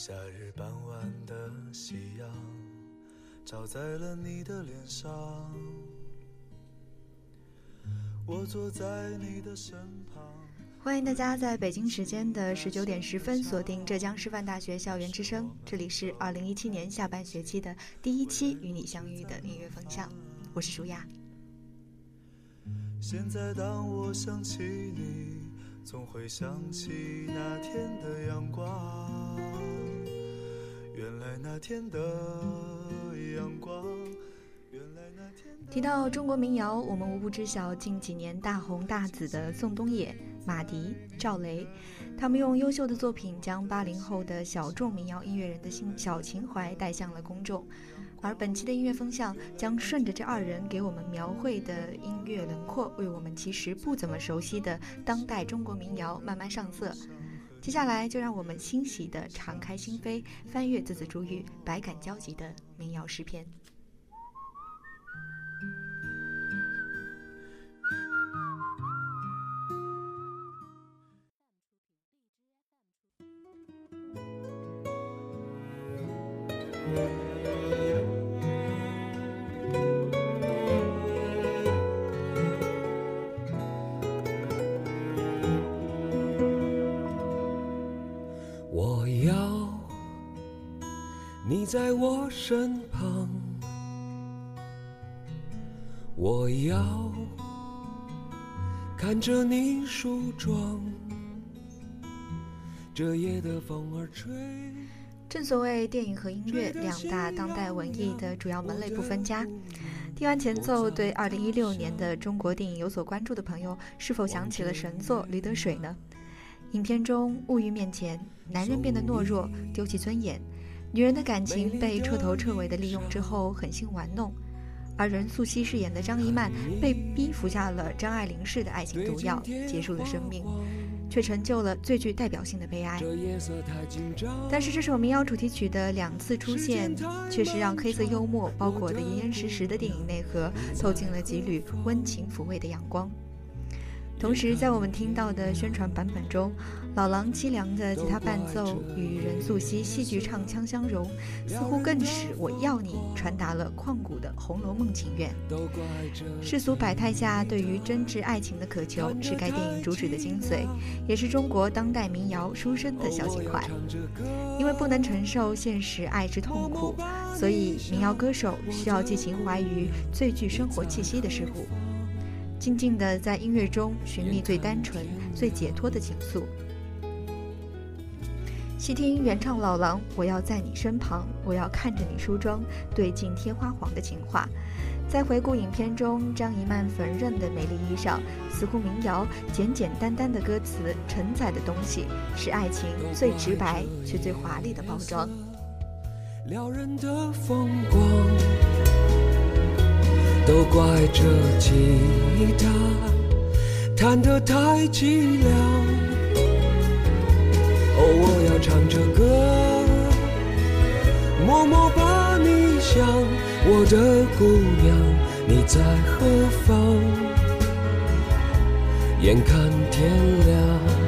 夏日傍晚的夕阳照在了你的脸上，我坐在你的身旁。欢迎大家在北京时间的十九点十分锁定浙江师范大学校园之声，这里是二零一七年下半学期的第一期与你相遇的音乐风向，我是舒雅。现在当我想起你，总会想起那天的阳光。那天的阳光。提到中国民谣，我们无不知晓近几年大红大紫的宋冬野、马迪、赵雷，他们用优秀的作品将八零后的小众民谣音乐人的心小情怀带向了公众。而本期的音乐风向将顺着这二人给我们描绘的音乐轮廓，为我们其实不怎么熟悉的当代中国民谣慢慢上色。接下来就让我们欣喜地敞开心扉，翻阅字字珠玉、百感交集的民谣诗篇。身旁，我要看着你梳妆。这夜的风儿吹。正所谓电影和音乐两大当代文艺的主要门类不分家。听完前奏，对二零一六年的中国电影有所关注的朋友，是否想起了神作《驴得水》呢？影片中物欲面前，男人变得懦弱，丢弃尊严。女人的感情被彻头彻尾的利用之后，狠心玩弄，而任素汐饰演的张一曼被逼服下了张爱玲式的爱情毒药，结束了生命，却成就了最具代表性的悲哀。但是这首民谣主题曲的两次出现，却是让黑色幽默包裹的严严实实的电影内核，透进了几缕温情抚慰的阳光。同时，在我们听到的宣传版本中，老狼凄凉的吉他伴奏与任素汐戏剧唱腔相融，似乎更使《我要你》传达了旷古的《红楼梦》情愿。世俗百态下对于真挚爱情的渴求，是该电影主旨的精髓，也是中国当代民谣书生的小情怀。因为不能承受现实爱之痛苦，所以民谣歌手需要寄情怀于最具生活气息的事物。静静地在音乐中寻觅最单纯、最解脱的情愫。细听原唱老狼：“我要在你身旁，我要看着你梳妆，对镜贴花黄的情话。”再回顾影片中张一曼缝纫的美丽衣裳，似乎民谣简简单单的歌词承载的东西，是爱情最直白却最华丽的包装。撩人的风光。都怪这吉他弹得太凄凉。哦，我要唱着歌，默默把你想。我的姑娘，你在何方？眼看天亮。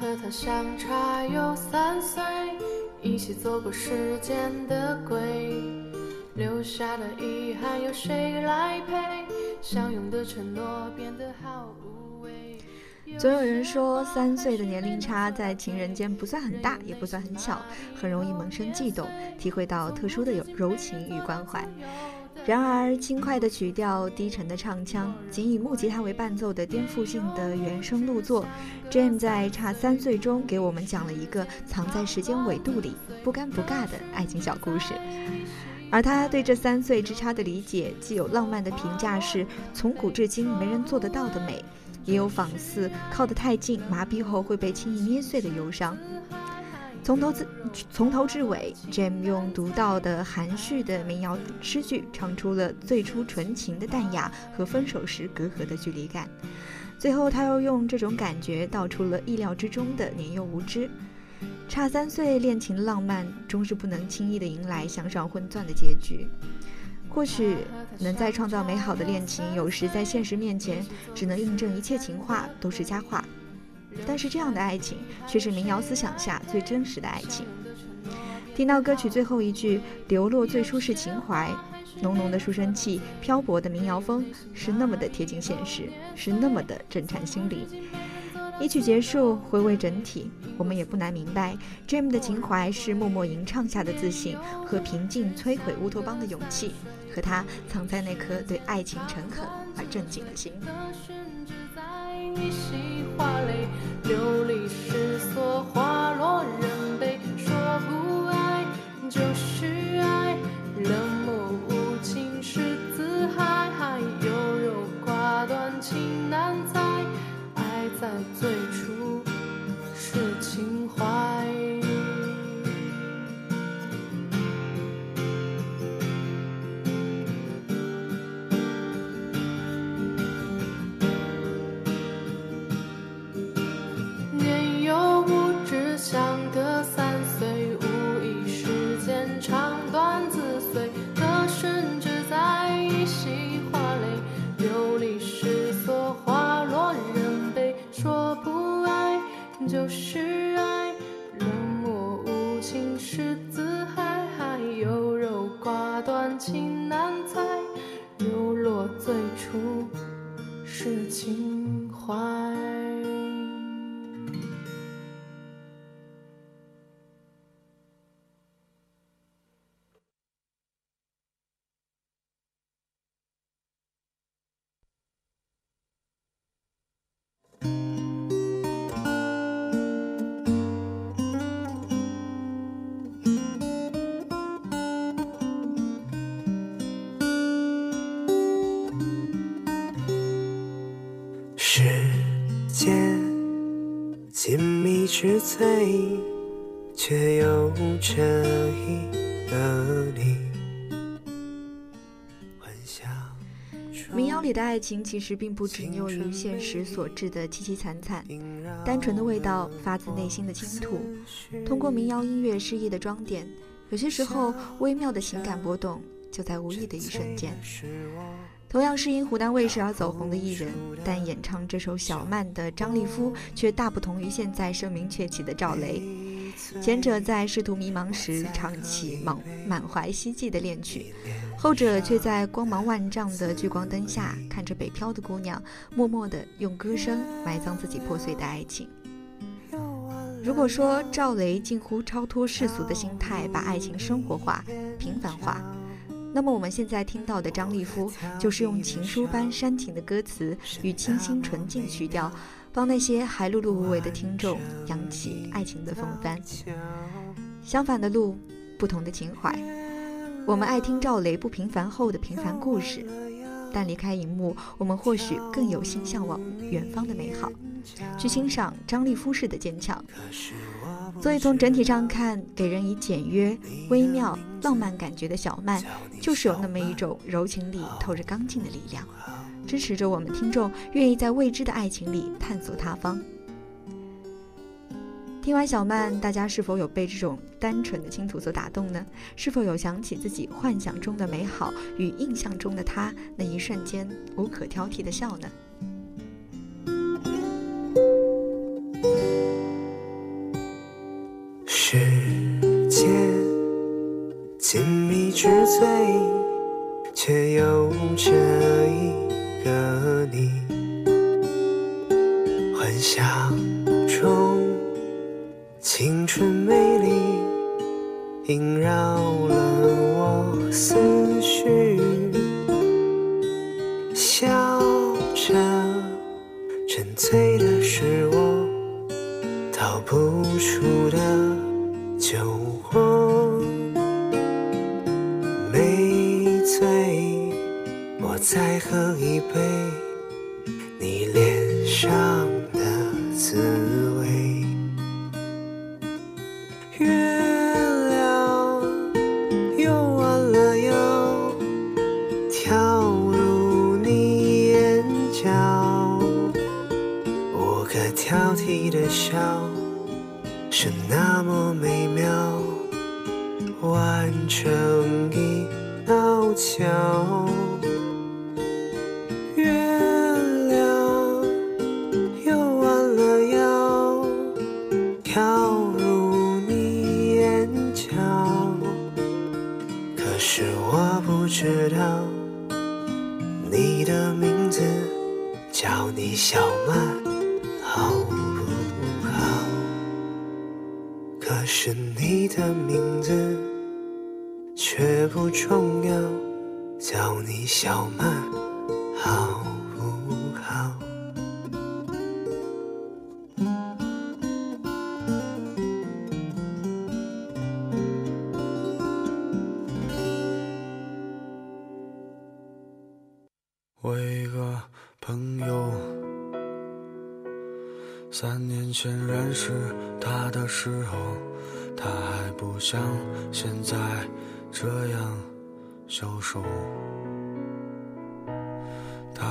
和他相差有三岁，一起走过时间的轨，留下的遗憾有谁来陪？相拥的承诺变得好无味。总有人说，三岁的年龄差在情人间不算很大，也不算很小，很容易萌生悸动，体会到特殊的柔柔情与关怀。然而，轻快的曲调、低沉的唱腔，仅以木吉他为伴奏的颠覆性的原声录作，Jam 在差三岁中给我们讲了一个藏在时间纬度里、不尴不尬的爱情小故事。而他对这三岁之差的理解，既有浪漫的评价是从古至今没人做得到的美，也有仿似靠得太近，麻痹后会被轻易捏碎的忧伤。从头至从头至尾，Jam 用独到的含蓄的民谣诗句，唱出了最初纯情的淡雅和分手时隔阂的距离感。最后，他又用这种感觉道出了意料之中的年幼无知。差三岁恋情浪漫，终是不能轻易的迎来向上混钻的结局。或许能在创造美好的恋情，有时在现实面前，只能印证一切情话都是佳话。但是这样的爱情却是民谣思想下最真实的爱情。听到歌曲最后一句“流落最初是情怀”，浓浓的书生气、漂泊的民谣风，是那么的贴近现实，是那么的震颤心灵。一曲结束，回味整体，我们也不难明白，Jim 的情怀是默默吟唱下的自信和平静摧毁乌托邦的勇气，和他藏在那颗对爱情诚恳而正经的心。一袭花蕾，流离失所，花落人悲。说不爱就是爱，冷漠无情是自害，优柔寡断情难猜，爱在最初是情怀。密之最，却有这一个你。幻想民谣里的爱情其实并不仅囿于现实所致的凄凄惨惨，单纯的味道发自内心的倾吐。通过民谣音乐诗意的装点，有些时候微妙的情感波动就在无意的一瞬间。同样是因湖南卫视而走红的艺人，但演唱这首小曼的张立夫却大不同于现在声名鹊起的赵雷。前者在仕途迷茫时唱起满满怀希冀的恋曲，后者却在光芒万丈的聚光灯下，看着北漂的姑娘，默默地用歌声埋葬自己破碎的爱情。如果说赵雷近乎超脱世俗的心态，把爱情生活化、平凡化。那么我们现在听到的张立夫，就是用情书般煽情的歌词与清新纯净曲调，帮那些还碌碌无为的听众扬起爱情的风帆。相反的路，不同的情怀。我们爱听赵雷不平凡后的平凡故事，但离开荧幕，我们或许更有心向往远方的美好，去欣赏张力夫式的坚强。所以从整体上看，给人以简约、微妙、浪漫感觉的小曼，就是有那么一种柔情里透着刚劲的力量，支持着我们听众愿意在未知的爱情里探索他方。听完小曼，大家是否有被这种单纯的倾吐所打动呢？是否有想起自己幻想中的美好与印象中的他那一瞬间无可挑剔的笑呢？世界亲密之最，却有着一个你，幻想中。青春美丽萦绕了我思绪，叫你小曼，好不好？可是你的名字却不重要，叫你小曼，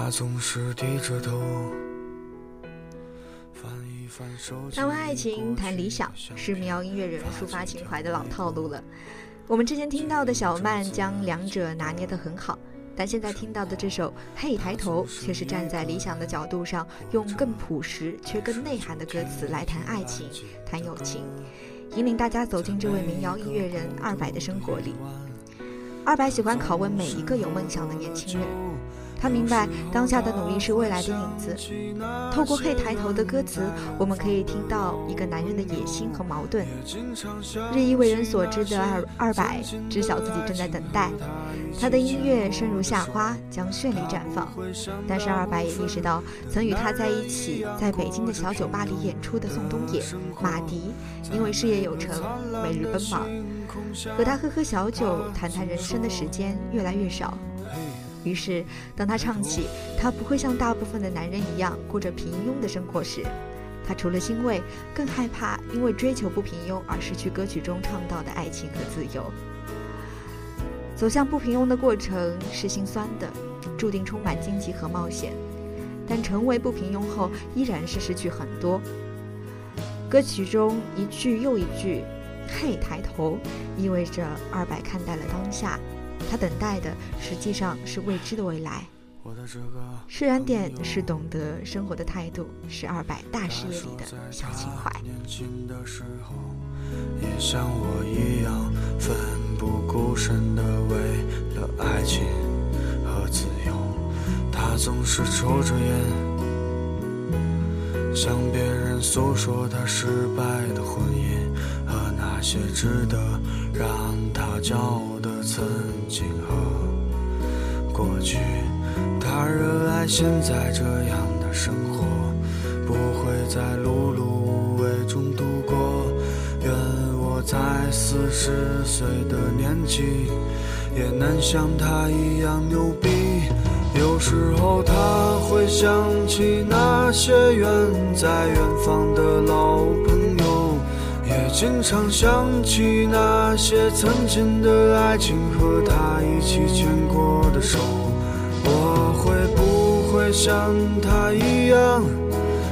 他总是低着头，谈完爱情，谈理想，是民谣音乐人抒发情怀的老套路了。我们之前听到的小曼将两者拿捏得很好，但现在听到的这首《嘿抬头》却是站在理想的角度上，用更朴实却更内涵的歌词来谈爱情、谈友情，引领大家走进这位民谣音乐人二百的生活里。二百喜欢拷问每一个有梦想的年轻人。他明白当下的努力是未来的影子。透过《嘿抬头》的歌词，我们可以听到一个男人的野心和矛盾。日益为人所知的二二百，知晓自己正在等待。他的音乐生如夏花，将绚丽绽放。但是二百也意识到，曾与他在一起在北京的小酒吧里演出的宋冬野、马迪，因为事业有成，每日奔忙，和他喝喝小酒、谈谈人生的时间越来越少。于是，当他唱起他不会像大部分的男人一样过着平庸的生活时，他除了欣慰，更害怕因为追求不平庸而失去歌曲中唱到的爱情和自由。走向不平庸的过程是心酸的，注定充满荆棘和冒险。但成为不平庸后，依然是失去很多。歌曲中一句又一句“嘿，抬头”，意味着二百看待了当下。他等待的实际上是未知的未来。释然点是懂得生活的态度，是二百大事业里的小情怀。年轻的时候，也像我一样奋不顾身的为了爱情和自由。他总是抽着烟，向别人诉说他失败的婚姻和那些值得让他骄傲的曾经和过去。他热爱现在这样的生活，不会在碌碌无为中度过。愿我在四十岁的年纪，也能像他一样牛逼。有时候他会想起那些远在远方的老朋友，也经常想起那些曾经的爱情和他一起牵过的手。我会不会像他一样，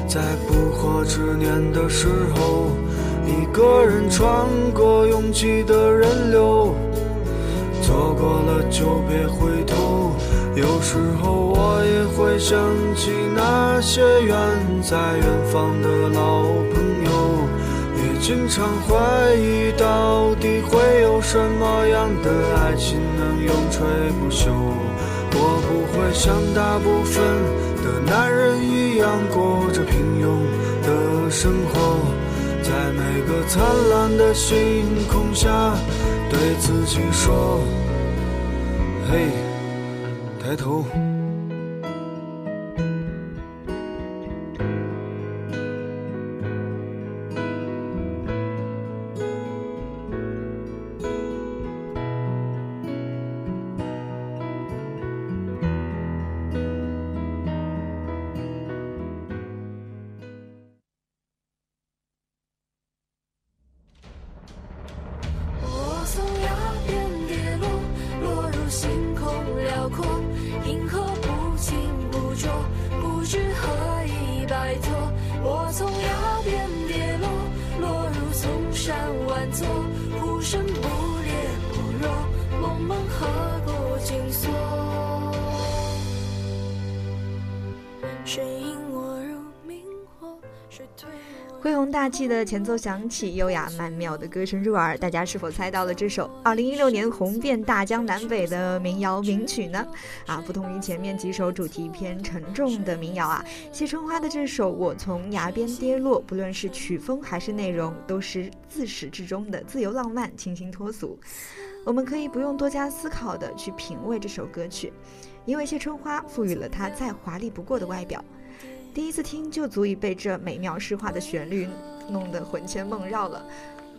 在不惑之年的时候，一个人穿过拥挤的人流？错过了就别回头。有时候我也会想起那些远在远方的老朋友，经常怀疑到底会有什么样的爱情能永垂不朽。我不会像大部分的男人一样过着平庸的生活，在每个灿烂的星空下，对自己说：嘿，抬头。摆脱。我从崖边跌落，落入丛山万座，呼声不烈不弱，梦梦河谷紧锁。身影？恢宏大气的前奏响起，优雅曼妙的歌声入耳。大家是否猜到了这首2016年红遍大江南北的民谣名曲呢？啊，不同于前面几首主题偏沉重的民谣啊，谢春花的这首《我从崖边跌落》，不论是曲风还是内容，都是自始至终的自由浪漫、清新脱俗。我们可以不用多加思考的去品味这首歌曲，因为谢春花赋予了它再华丽不过的外表。第一次听就足以被这美妙诗化的旋律弄得魂牵梦绕了。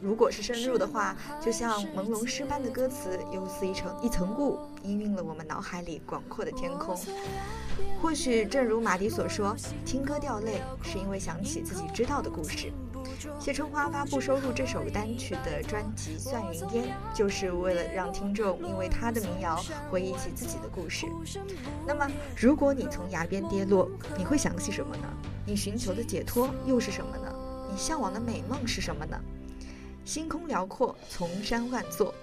如果是深入的话，就像朦胧诗般的歌词，又似一层一层雾，氤氲了我们脑海里广阔的天空。或许正如马迪所说，听歌掉泪是因为想起自己知道的故事。谢春花发布收录这首单曲的专辑《算云烟》，就是为了让听众因为她的民谣回忆起自己的故事。那么，如果你从崖边跌落，你会想起什么呢？你寻求的解脱又是什么呢？你向往的美梦是什么呢？星空辽阔，丛山万座。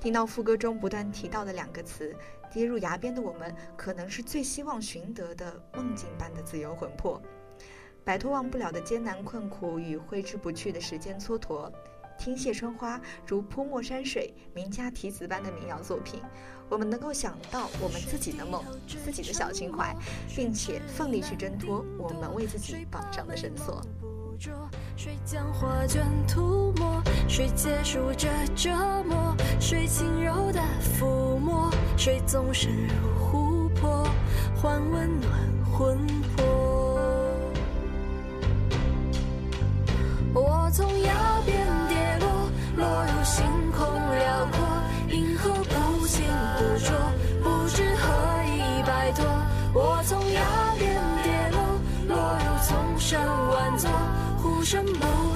听到副歌中不断提到的两个词，跌入崖边的我们，可能是最希望寻得的梦境般的自由魂魄。摆脱忘不了的艰难困苦与挥之不去的时间蹉跎。听谢春花如泼墨山水、名家题词般的民谣作品，我们能够想到我们自己的梦、自己的小情怀，并且奋力去挣脱我们为自己绑上的绳索。不着，谁将画卷涂抹？谁结束这折磨？谁轻柔的抚摸？谁纵身入湖泊，换温暖魂魄？我从崖边跌落，落入星空辽阔，银河不清不浊，不知何以摆脱。我从崖边跌落，落入丛山万座，呼声不烈不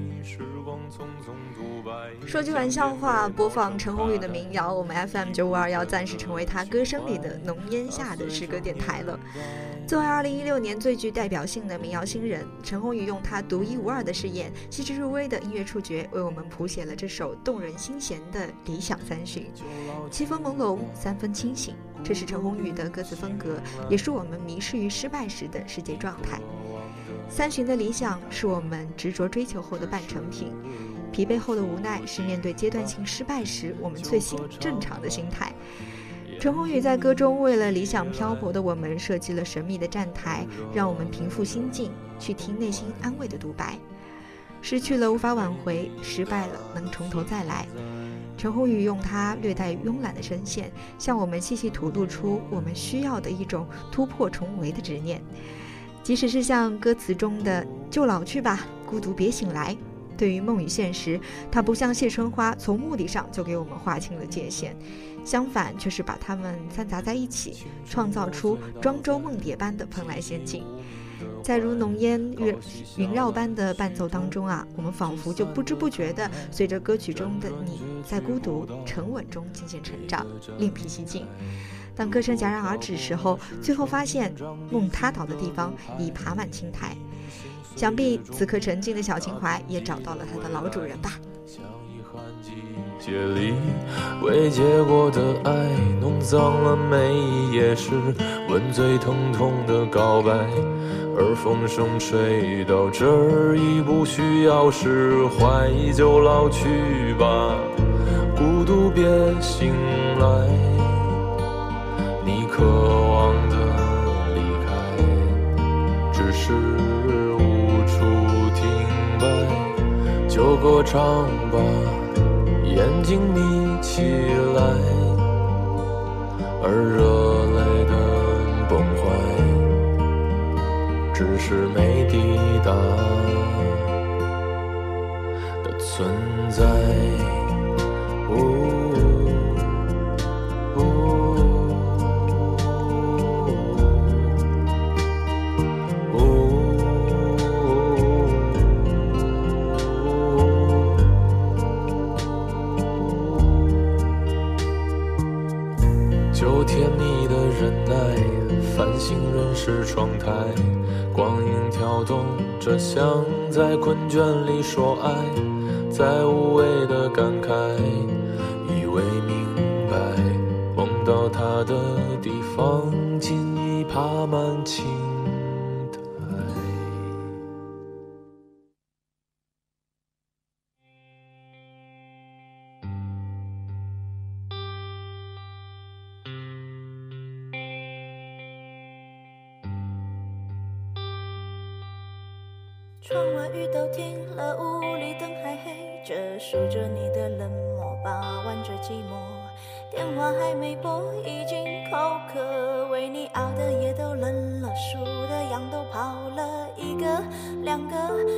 说句玩笑话，播放陈鸿宇的民谣，我们 FM 九五二幺暂时成为他歌声里的浓烟下的诗歌电台了。作为二零一六年最具代表性的民谣新人，陈鸿宇用他独一无二的视野、细致入微的音乐触觉，为我们谱写了这首动人心弦的理想三旬。七分朦胧，三分清醒，这是陈鸿宇的歌词风格，也是我们迷失于失败时的世界状态。三旬的理想是我们执着追求后的半成品，疲惫后的无奈是面对阶段性失败时我们最新正常的心态。陈鸿宇在歌中为了理想漂泊的我们设计了神秘的站台，让我们平复心境，去听内心安慰的独白。失去了无法挽回，失败了能从头再来。陈鸿宇用他略带慵懒的声线，向我们细细吐露出我们需要的一种突破重围的执念。即使是像歌词中的“就老去吧，孤独别醒来”，对于梦与现实，它不像谢春花从目的上就给我们划清了界限，相反却是把它们掺杂在一起，创造出庄周梦蝶般的蓬莱仙境。在如浓烟云云绕般的伴奏当中啊，我们仿佛就不知不觉地随着歌曲中的你在孤独沉稳中渐渐成长，另辟蹊径。当歌声戛然而止时候，最后发现梦塌倒的地方已爬满青苔。想必此刻沉静的小情怀也找到了它的老主人吧。像遗憾季节里未结果的爱，弄脏了每一页诗，吻最疼痛的告白。而风声吹到这儿，已不需要释怀，就老去吧，孤独别醒来。唱吧。眼睛眯起来，而热困倦里说爱，在无谓的感慨，窗外雨都停了，屋里灯还黑着，数着你的冷漠，把玩着寂寞。电话还没拨，已经口渴，为你熬的夜都冷了，数的羊都跑了，一个两个，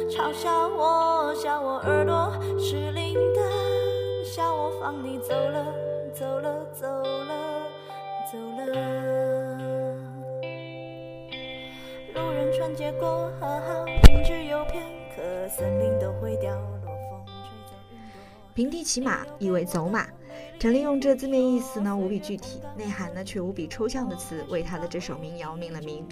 嘲笑我，笑我耳朵失灵的，笑我放你走了，走了，走了，走了。路人穿街过河，好。平地骑马意为走马，陈立用这字面意思呢无比具体，内涵呢却无比抽象的词为他的这首民谣命了名。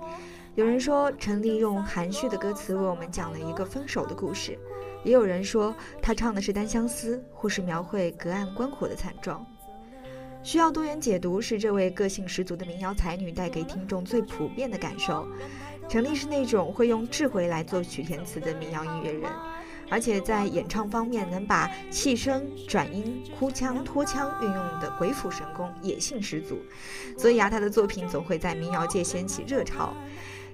有人说陈立用含蓄的歌词为我们讲了一个分手的故事，也有人说他唱的是单相思，或是描绘隔岸观火的惨状。需要多元解读是这位个性十足的民谣才女带给听众最普遍的感受。陈粒是那种会用智慧来作曲填词的民谣音乐人，而且在演唱方面能把气声、转音、哭腔、拖腔运用的鬼斧神工，野性十足。所以啊，他的作品总会在民谣界掀起热潮。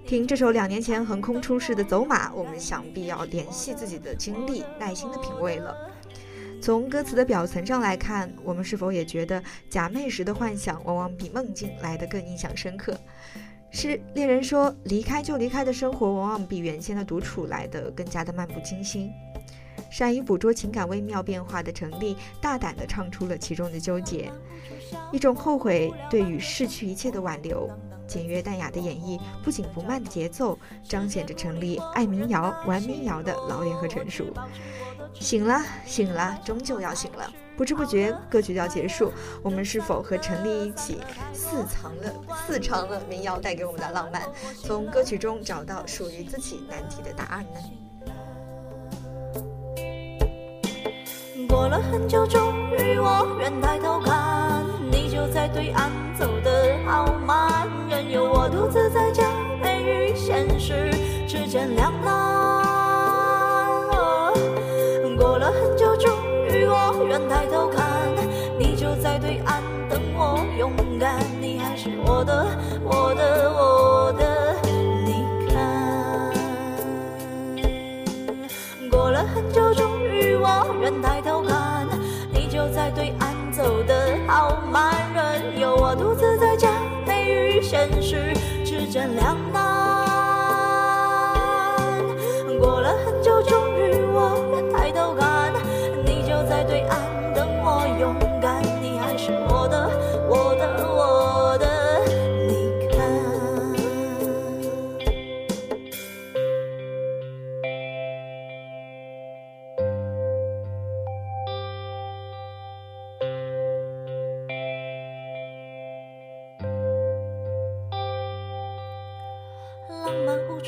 听这首两年前横空出世的《走马》，我们想必要联系自己的经历，耐心的品味了。从歌词的表层上来看，我们是否也觉得假寐时的幻想往往比梦境来得更印象深刻？是恋人说离开就离开的生活，往往比原先的独处来得更加的漫不经心。善于捕捉情感微妙变化的陈粒，大胆地唱出了其中的纠结，一种后悔对于逝去一切的挽留。简约淡雅的演绎，不紧不慢的节奏，彰显着陈粒爱民谣、玩民谣的老练和成熟。醒了，醒了，终究要醒了。不知不觉，歌曲就要结束，我们是否和陈粒一起私藏了、私藏了民谣带给我们的浪漫，从歌曲中找到属于自己难题的答案呢？过了很久，终于我愿抬头看，你就在对岸走得好慢，任由我独自在假寐与现实之间两难。感，你还是我的，我的，我的。你看，过了很久，终于我愿抬头看，你就在对岸走得好慢，任由我独自在假寐与现实之间两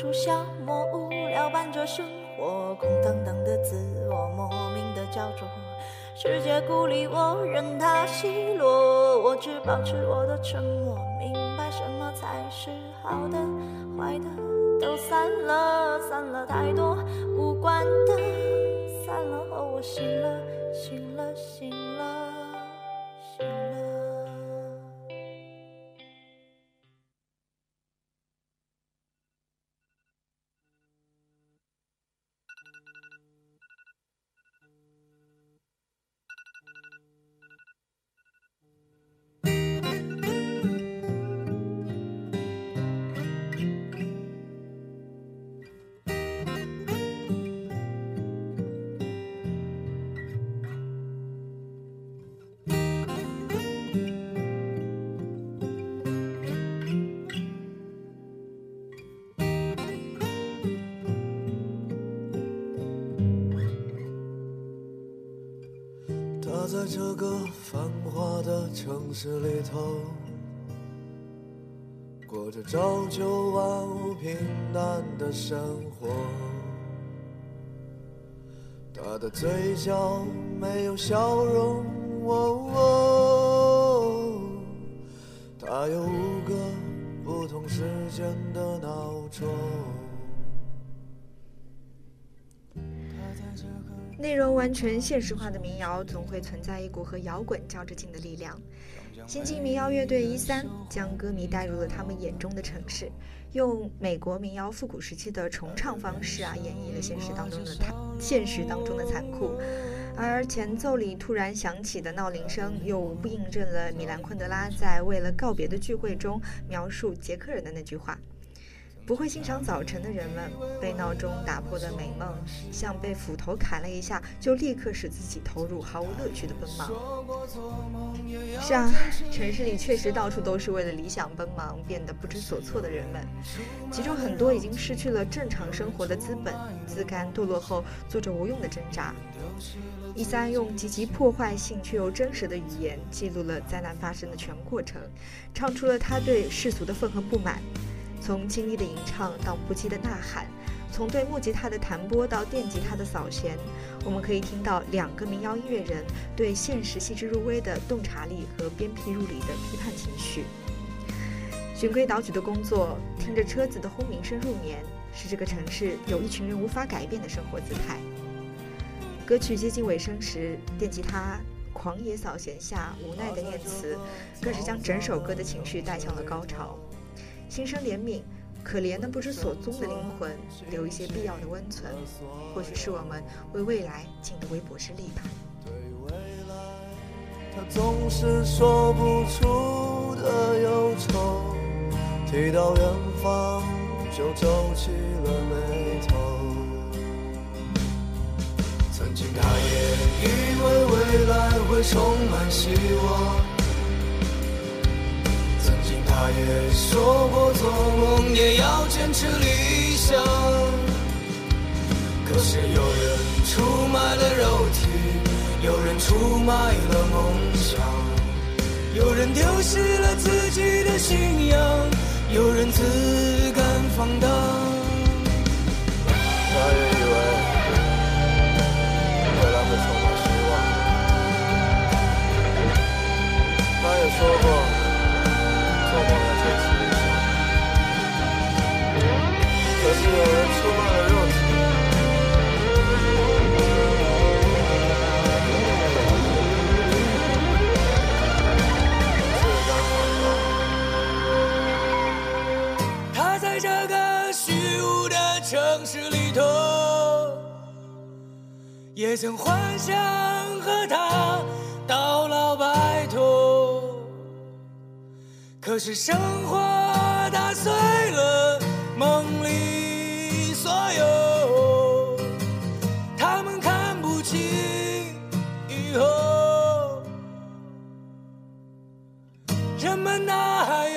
出消磨，无聊伴着生活，空荡荡的自我，莫名的焦灼。世界孤立我，任它奚落，我只保持我的沉默，明白什么才是好的，坏的都散了，散了太多无关的，散了后我醒了，醒了，醒了，在这个繁华的城市里头，过着朝九晚五平淡的生活。他的嘴角没有笑容，哦他有五个不同时间的闹钟。内容完全现实化的民谣，总会存在一股和摇滚较着劲的力量。新晋民谣乐队一三将歌迷带入了他们眼中的城市，用美国民谣复古时期的重唱方式啊，演绎了现实当中的残现实当中的残酷。而前奏里突然响起的闹铃声，又无不印证了米兰昆德拉在《为了告别的聚会》中描述捷克人的那句话。不会欣赏早晨的人们，被闹钟打破的美梦，像被斧头砍了一下，就立刻使自己投入毫无乐趣的奔忙。是啊，城市里确实到处都是为了理想奔忙，变得不知所措的人们，其中很多已经失去了正常生活的资本，自甘堕落后做着无用的挣扎。一三用极其破坏性却又真实的语言，记录了灾难发生的全过程，唱出了他对世俗的愤恨不满。从清丽的吟唱到不羁的呐喊，从对木吉他的弹拨到电吉他的扫弦，我们可以听到两个民谣音乐人对现实细致入微的洞察力和鞭辟入里的批判情绪。循规蹈矩的工作，听着车子的轰鸣声入眠，是这个城市有一群人无法改变的生活姿态。歌曲接近尾声时，电吉他狂野扫弦下无奈的念词，更是将整首歌的情绪带向了高潮。心生怜悯，可怜那不知所踪的灵魂，留一些必要的温存，或许是我们为未来尽的微薄之力吧。他总是说不出的忧愁，提到远方就皱起了眉头。曾经他也以为未来会充满希望，他也说过做梦也要坚持理想。可是有人出卖了肉体，有人出卖了梦想，有人丢失了自己的信仰，有人自甘放荡。他也以为未来会充满希望，他也说过想。可是有人出卖了肉体。他在这个虚无的城市里头，也曾幻想和他到老白头。可是生活人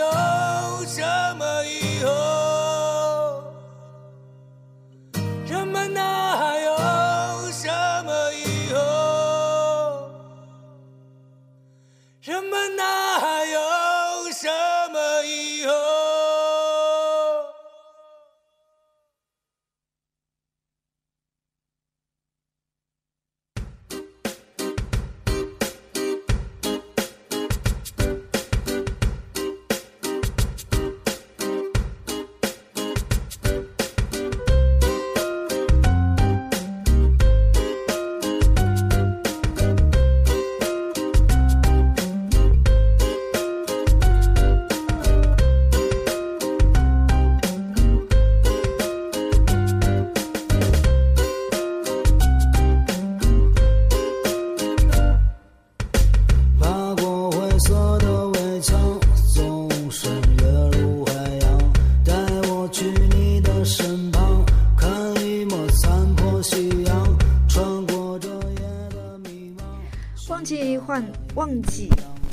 忘记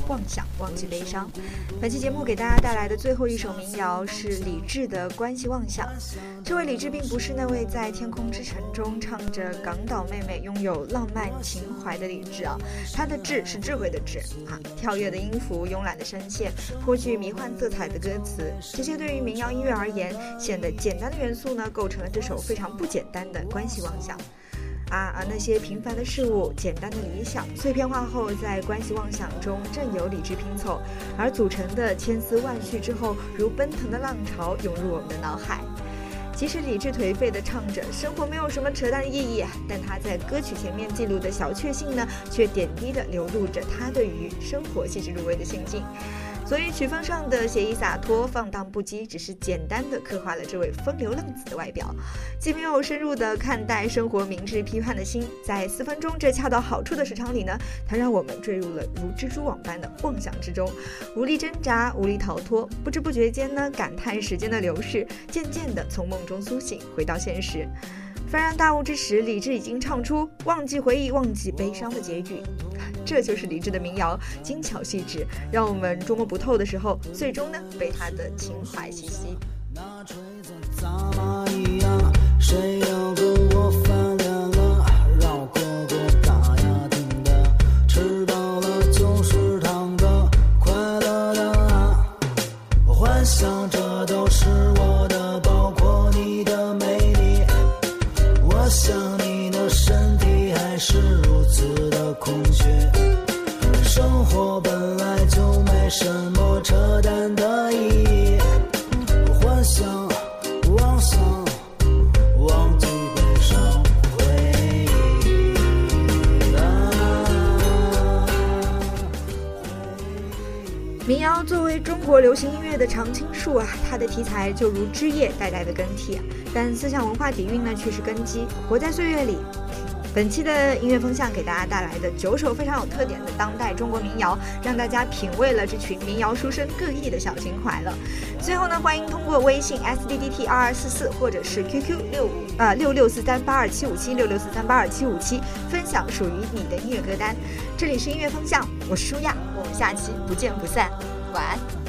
妄想，忘记悲伤。本期节目给大家带来的最后一首民谣是李志的《关系妄想》。这位李志并不是那位在《天空之城》中唱着港岛妹妹、拥有浪漫情怀的李志啊，他的志是智慧的智啊，跳跃的音符、慵懒的声线、颇具迷幻色彩的歌词，这些对于民谣音乐而言，显得简单的元素呢，构成了这首非常不简单的关系妄想。啊，而那些平凡的事物、简单的理想，碎片化后，在关系妄想中正由理智拼凑，而组成的千丝万绪之后，如奔腾的浪潮涌入我们的脑海。即使理智颓废地唱着生活没有什么扯淡的意义，但他在歌曲前面记录的小确幸呢，却点滴地流露着他对于生活细致入微的心境。所以曲风上的写意洒脱、放荡不羁，只是简单的刻画了这位风流浪子的外表，既没有深入的看待生活、明智批判的心。在四分钟这恰到好处的时长里呢，它让我们坠入了如蜘蛛网般的妄想之中，无力挣扎，无力逃脱，不知不觉间呢，感叹时间的流逝，渐渐的从梦中苏醒，回到现实。幡然大悟之时，李志已经唱出“忘记回忆，忘记悲伤”的结局。这就是李志的民谣，精巧细致，让我们捉摸不透的时候，最终呢被他的情怀吸吸。那锤子咋一样？谁要民谣作为中国流行音乐的常青树啊，它的题材就如枝叶代代的更替，但思想文化底蕴呢却是根基，活在岁月里。本期的音乐风向给大家带来的九首非常有特点的当代中国民谣，让大家品味了这群民谣书生各异的小情怀了。最后呢，欢迎通过微信 s d d t 二二四四或者是 QQ 六五呃六六四三八二七五七六六四三八二七五七分享属于你的音乐歌单。这里是音乐风向，我是舒亚，我们下期不见不散，晚安。